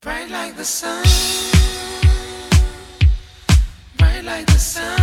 Bright like the sun. Bright like the sun.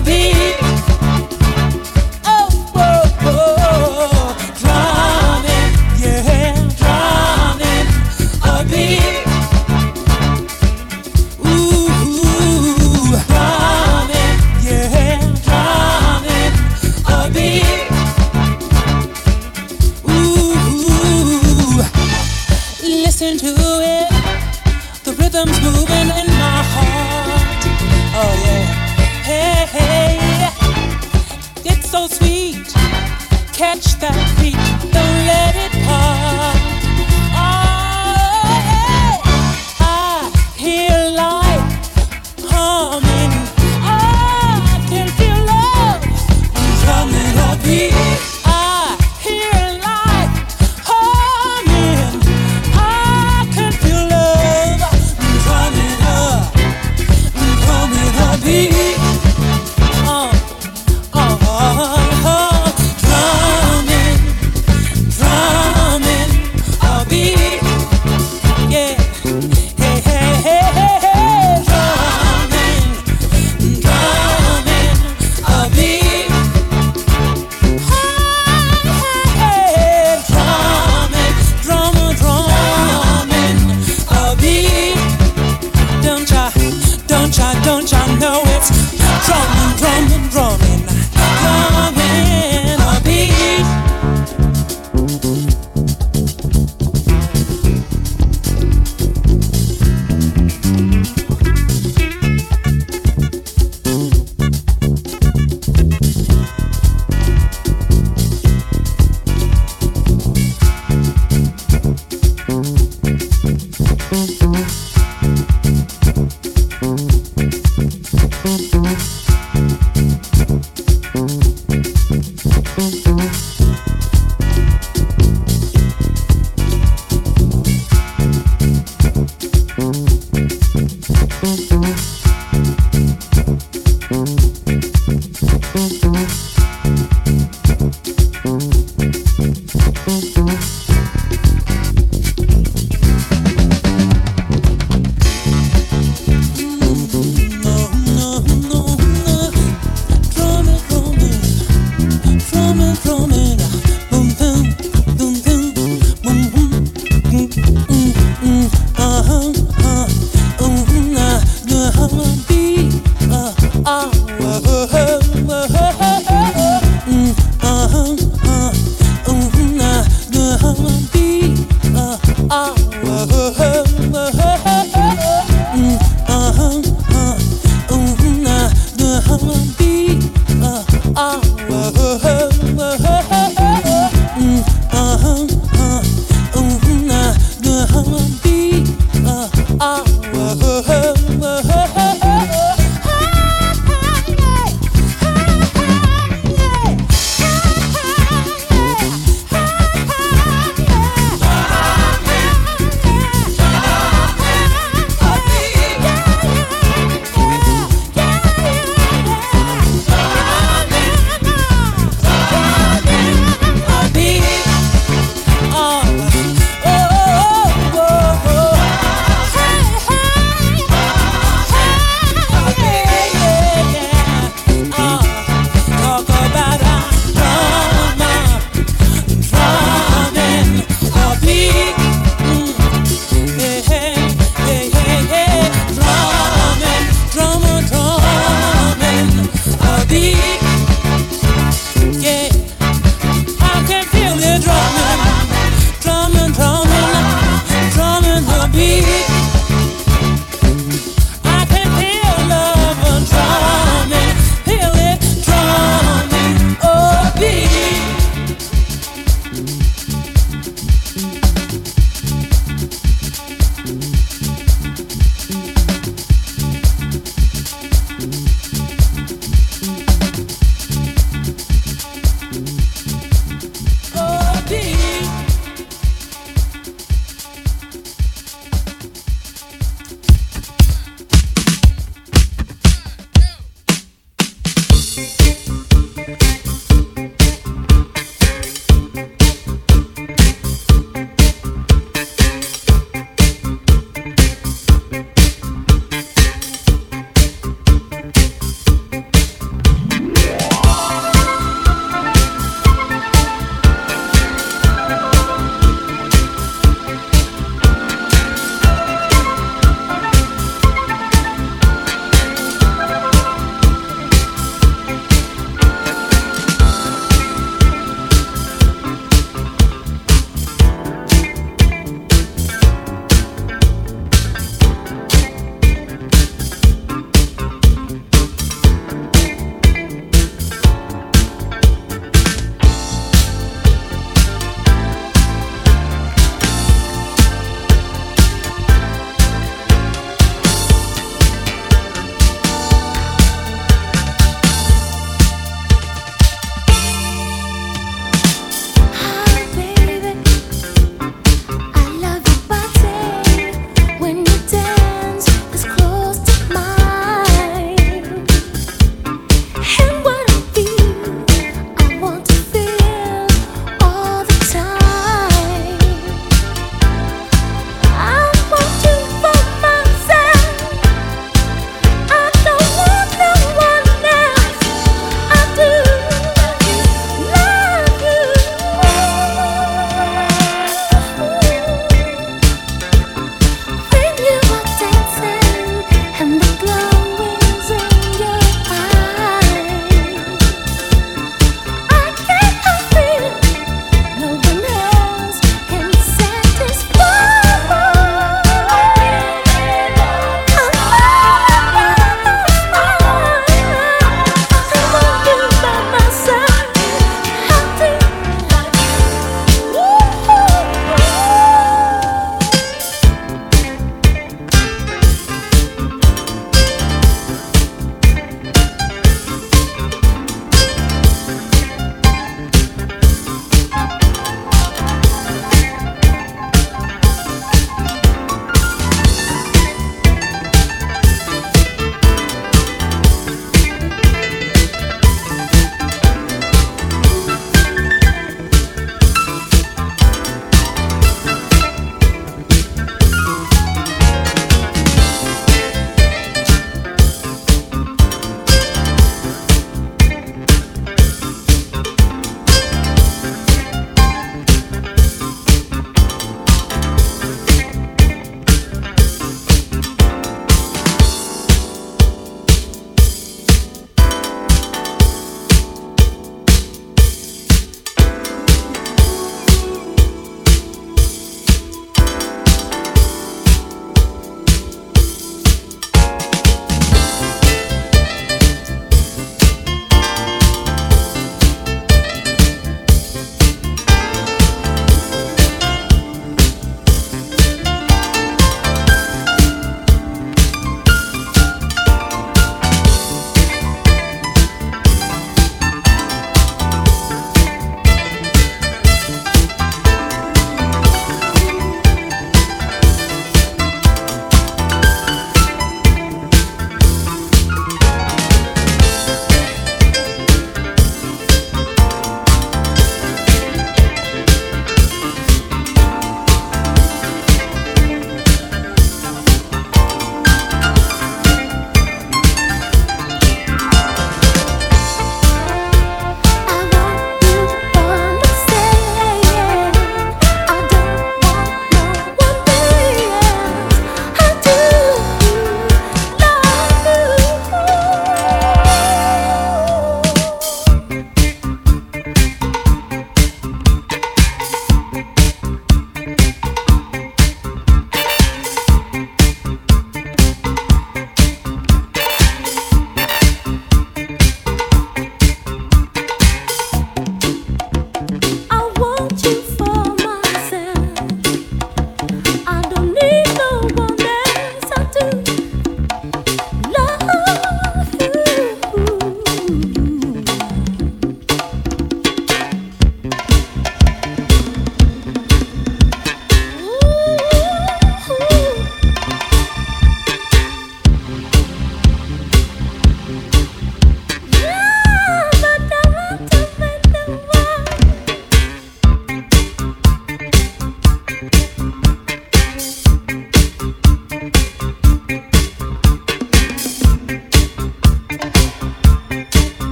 Thank